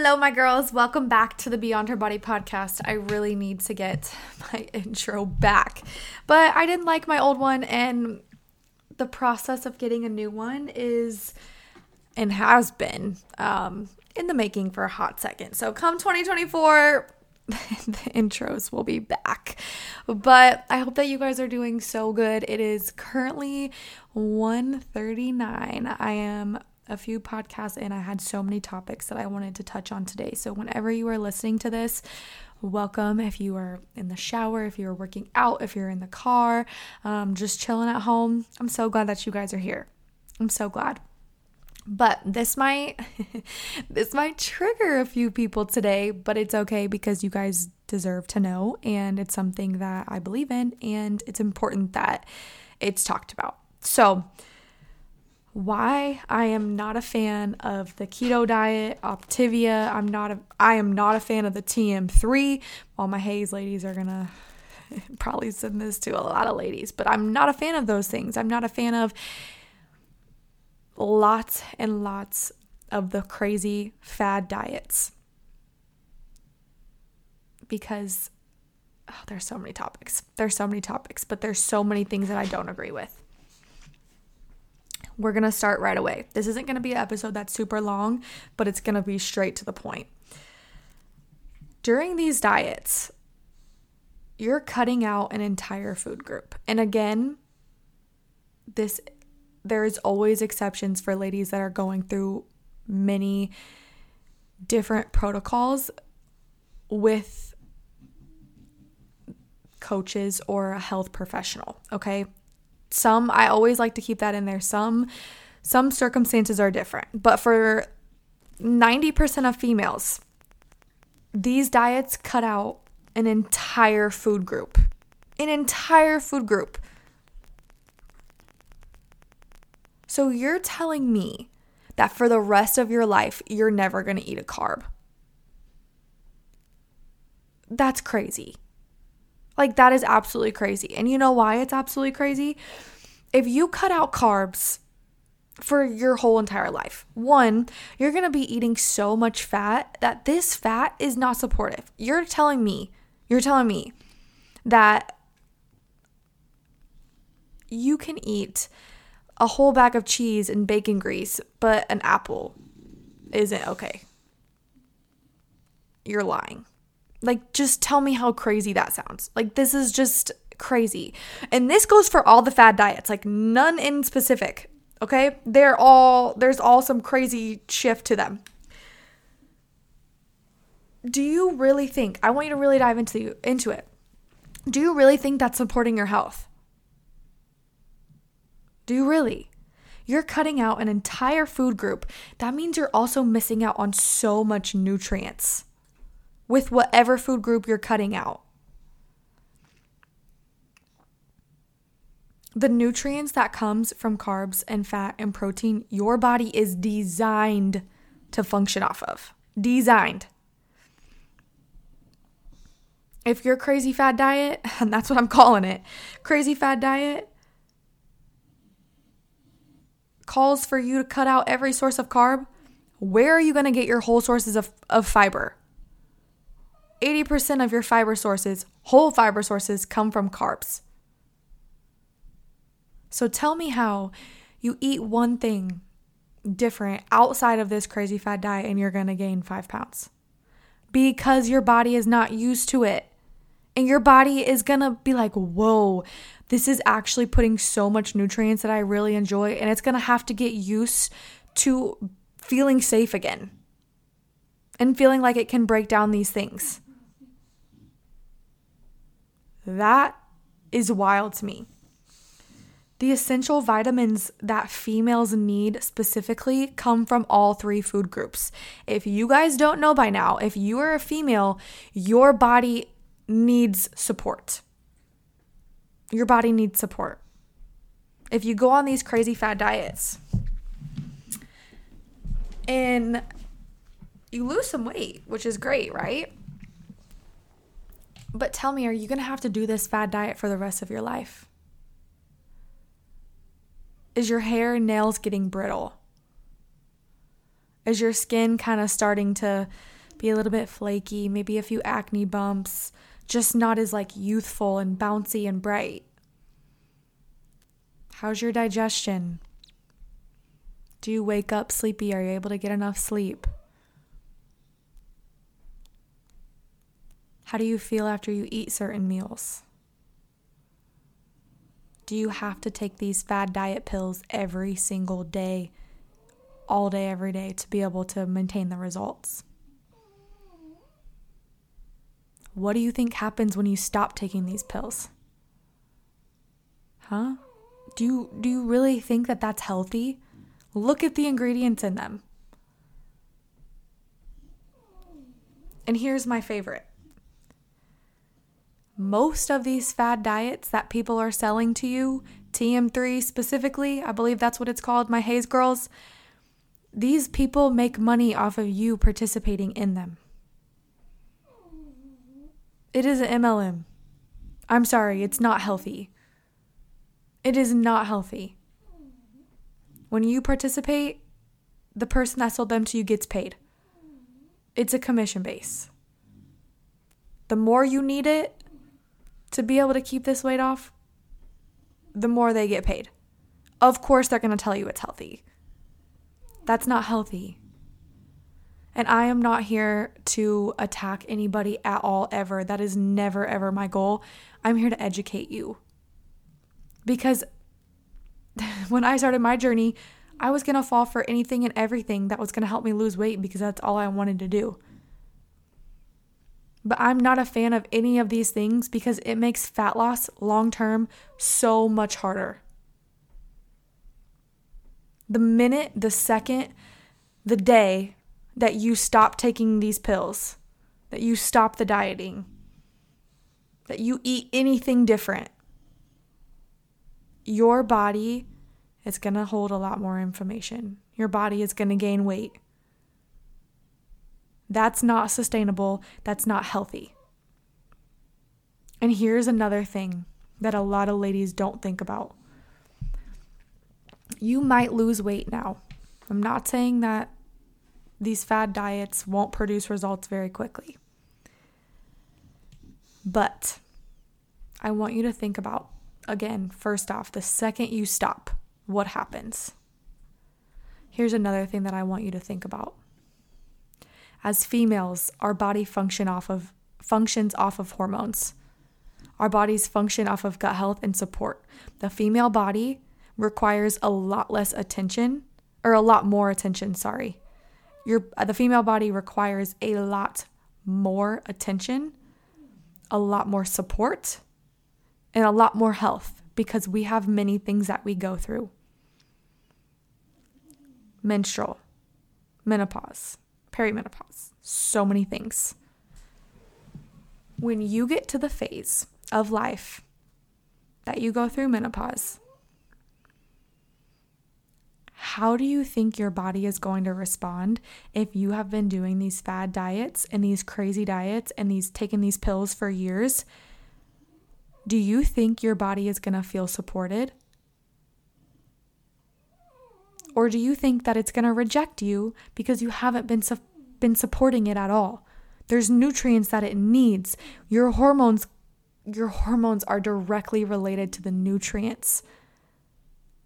Hello, my girls. Welcome back to the Beyond Her Body podcast. I really need to get my intro back, but I didn't like my old one, and the process of getting a new one is and has been um, in the making for a hot second. So, come 2024, the intros will be back. But I hope that you guys are doing so good. It is currently 1:39. I am a few podcasts and I had so many topics that I wanted to touch on today. So, whenever you are listening to this, welcome. If you are in the shower, if you're working out, if you're in the car, um, just chilling at home, I'm so glad that you guys are here. I'm so glad. But this might this might trigger a few people today, but it's okay because you guys deserve to know and it's something that I believe in and it's important that it's talked about. So, why I am not a fan of the keto diet, Optavia. I'm not a I am not a fan of the TM3. All my HAES ladies are gonna probably send this to a lot of ladies, but I'm not a fan of those things. I'm not a fan of lots and lots of the crazy fad diets. Because oh, there's so many topics. There's so many topics, but there's so many things that I don't agree with we're going to start right away. This isn't going to be an episode that's super long, but it's going to be straight to the point. During these diets, you're cutting out an entire food group. And again, this there's always exceptions for ladies that are going through many different protocols with coaches or a health professional, okay? Some I always like to keep that in there. Some some circumstances are different, but for 90% of females, these diets cut out an entire food group. An entire food group. So you're telling me that for the rest of your life, you're never going to eat a carb. That's crazy. Like, that is absolutely crazy. And you know why it's absolutely crazy? If you cut out carbs for your whole entire life, one, you're gonna be eating so much fat that this fat is not supportive. You're telling me, you're telling me that you can eat a whole bag of cheese and bacon grease, but an apple isn't okay. You're lying. Like, just tell me how crazy that sounds. Like, this is just crazy. And this goes for all the fad diets, like, none in specific. Okay? They're all, there's all some crazy shift to them. Do you really think, I want you to really dive into, into it. Do you really think that's supporting your health? Do you really? You're cutting out an entire food group. That means you're also missing out on so much nutrients with whatever food group you're cutting out. The nutrients that comes from carbs and fat and protein, your body is designed to function off of. Designed. If your crazy fad diet, and that's what I'm calling it, crazy fad diet calls for you to cut out every source of carb, where are you going to get your whole sources of, of fiber? 80% of your fiber sources, whole fiber sources, come from carbs. So tell me how you eat one thing different outside of this crazy fat diet and you're gonna gain five pounds because your body is not used to it. And your body is gonna be like, whoa, this is actually putting so much nutrients that I really enjoy. And it's gonna have to get used to feeling safe again and feeling like it can break down these things. That is wild to me. The essential vitamins that females need specifically come from all three food groups. If you guys don't know by now, if you are a female, your body needs support. Your body needs support. If you go on these crazy fad diets and you lose some weight, which is great, right? But tell me, are you going to have to do this fad diet for the rest of your life? Is your hair and nails getting brittle? Is your skin kind of starting to be a little bit flaky, maybe a few acne bumps, just not as like youthful and bouncy and bright? How's your digestion? Do you wake up sleepy? Are you able to get enough sleep? How do you feel after you eat certain meals? Do you have to take these fad diet pills every single day, all day, every day, to be able to maintain the results? What do you think happens when you stop taking these pills? Huh? Do you, do you really think that that's healthy? Look at the ingredients in them. And here's my favorite most of these fad diets that people are selling to you, TM3 specifically, I believe that's what it's called, my Haze Girls, these people make money off of you participating in them. It is an MLM. I'm sorry, it's not healthy. It is not healthy. When you participate, the person that sold them to you gets paid. It's a commission base. The more you need it, to be able to keep this weight off, the more they get paid. Of course, they're going to tell you it's healthy. That's not healthy. And I am not here to attack anybody at all, ever. That is never, ever my goal. I'm here to educate you. Because when I started my journey, I was going to fall for anything and everything that was going to help me lose weight because that's all I wanted to do. But I'm not a fan of any of these things because it makes fat loss long term so much harder. The minute, the second, the day that you stop taking these pills, that you stop the dieting, that you eat anything different, your body is going to hold a lot more inflammation. Your body is going to gain weight. That's not sustainable. That's not healthy. And here's another thing that a lot of ladies don't think about. You might lose weight now. I'm not saying that these fad diets won't produce results very quickly. But I want you to think about again, first off, the second you stop, what happens? Here's another thing that I want you to think about as females, our body function off of functions off of hormones. Our bodies function off of gut health and support. The female body requires a lot less attention or a lot more attention, sorry. Your uh, the female body requires a lot more attention, a lot more support, and a lot more health because we have many things that we go through. Menstrual, menopause, perimenopause, so many things. When you get to the phase of life that you go through menopause, how do you think your body is going to respond if you have been doing these fad diets and these crazy diets and these taking these pills for years? Do you think your body is going to feel supported? Or do you think that it's going to reject you because you haven't been su- been supporting it at all? There's nutrients that it needs. Your hormones your hormones are directly related to the nutrients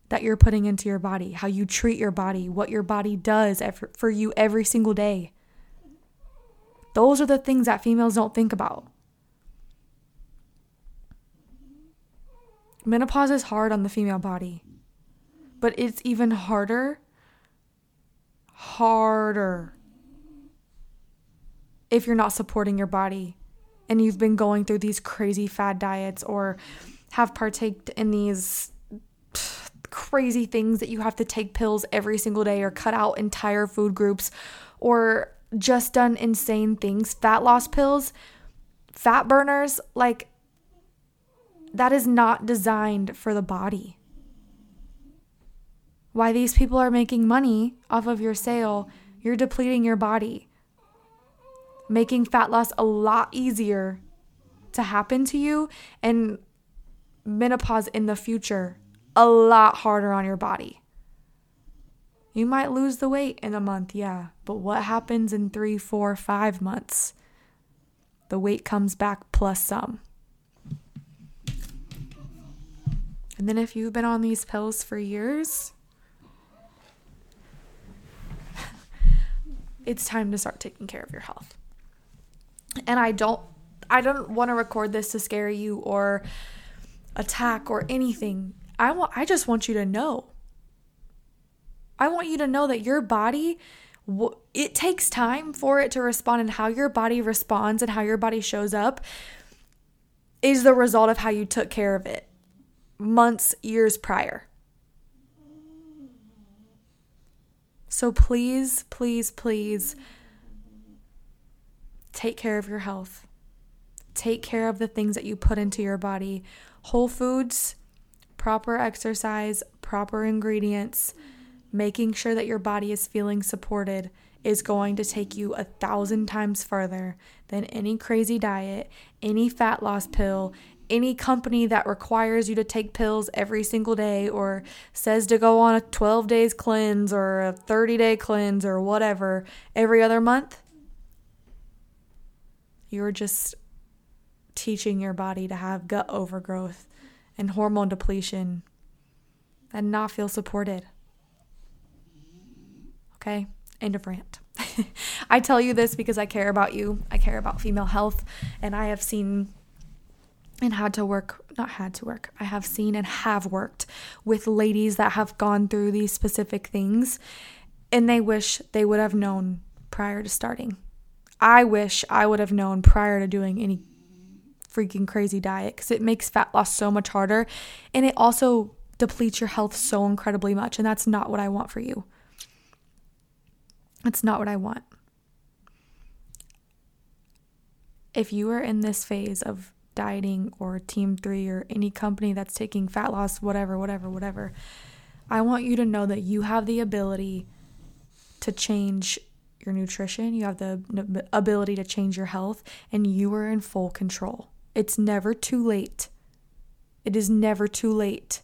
that you're putting into your body, how you treat your body, what your body does for you every single day. Those are the things that females don't think about. Menopause is hard on the female body but it's even harder, harder if you're not supporting your body and you've been going through these crazy fad diets or have partaked in these crazy things that you have to take pills every single day or cut out entire food groups or just done insane things, fat loss pills, fat burners, like that is not designed for the body. Why these people are making money off of your sale, you're depleting your body, making fat loss a lot easier to happen to you, and menopause in the future a lot harder on your body. You might lose the weight in a month, yeah, but what happens in three, four, five months? The weight comes back plus some. And then if you've been on these pills for years, it's time to start taking care of your health. And I don't I don't want to record this to scare you or attack or anything. I want I just want you to know. I want you to know that your body it takes time for it to respond and how your body responds and how your body shows up is the result of how you took care of it months, years prior. So please, please, please take care of your health. Take care of the things that you put into your body. Whole foods, proper exercise, proper ingredients, making sure that your body is feeling supported is going to take you a thousand times further than any crazy diet, any fat loss pill, any company that requires you to take pills every single day or says to go on a 12 days cleanse or a 30 day cleanse or whatever every other month, you're just teaching your body to have gut overgrowth and hormone depletion and not feel supported. Okay? End of rant. I tell you this because I care about you. I care about female health, and I have seen and had to work, not had to work, I have seen and have worked with ladies that have gone through these specific things and they wish they would have known prior to starting. I wish I would have known prior to doing any freaking crazy diet because it makes fat loss so much harder and it also depletes your health so incredibly much. And that's not what I want for you. That's not what I want. If you are in this phase of dieting or TM3 or any company that's taking fat loss, whatever, whatever, whatever, I want you to know that you have the ability to change your nutrition, you have the ability to change your health, and you are in full control. It's never too late. It is never too late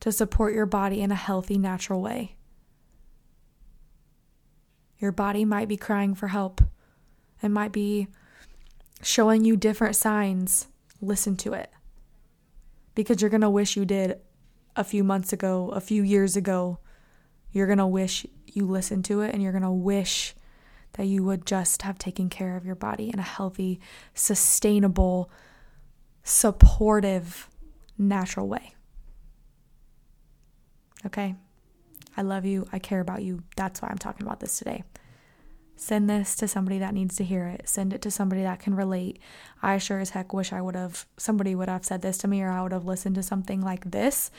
to support your body in a healthy, natural way. Your body might be crying for help. It might be showing you different signs, listen to it. Because you're going to wish you did a few months ago, a few years ago. You're going to wish you listened to it and you're going to wish that you would just have taken care of your body in a healthy, sustainable, supportive, natural way. Okay? I love you. I care about you. That's why I'm talking about this today. Send this to somebody that needs to hear it. Send it to somebody that can relate. I sure as heck wish I would have, somebody would have said this to me or I would have listened to something like this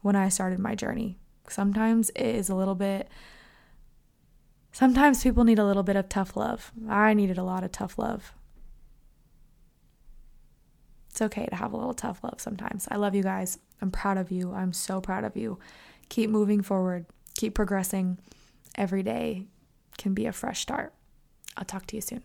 when I started my journey. Sometimes it is a little bit, sometimes people need a little bit of tough love. I needed a lot of tough love. It's okay to have a little tough love sometimes. I love you guys. I'm proud of you. I'm so proud of you. Keep moving forward, keep progressing every day can be a fresh start. I'll talk to you soon.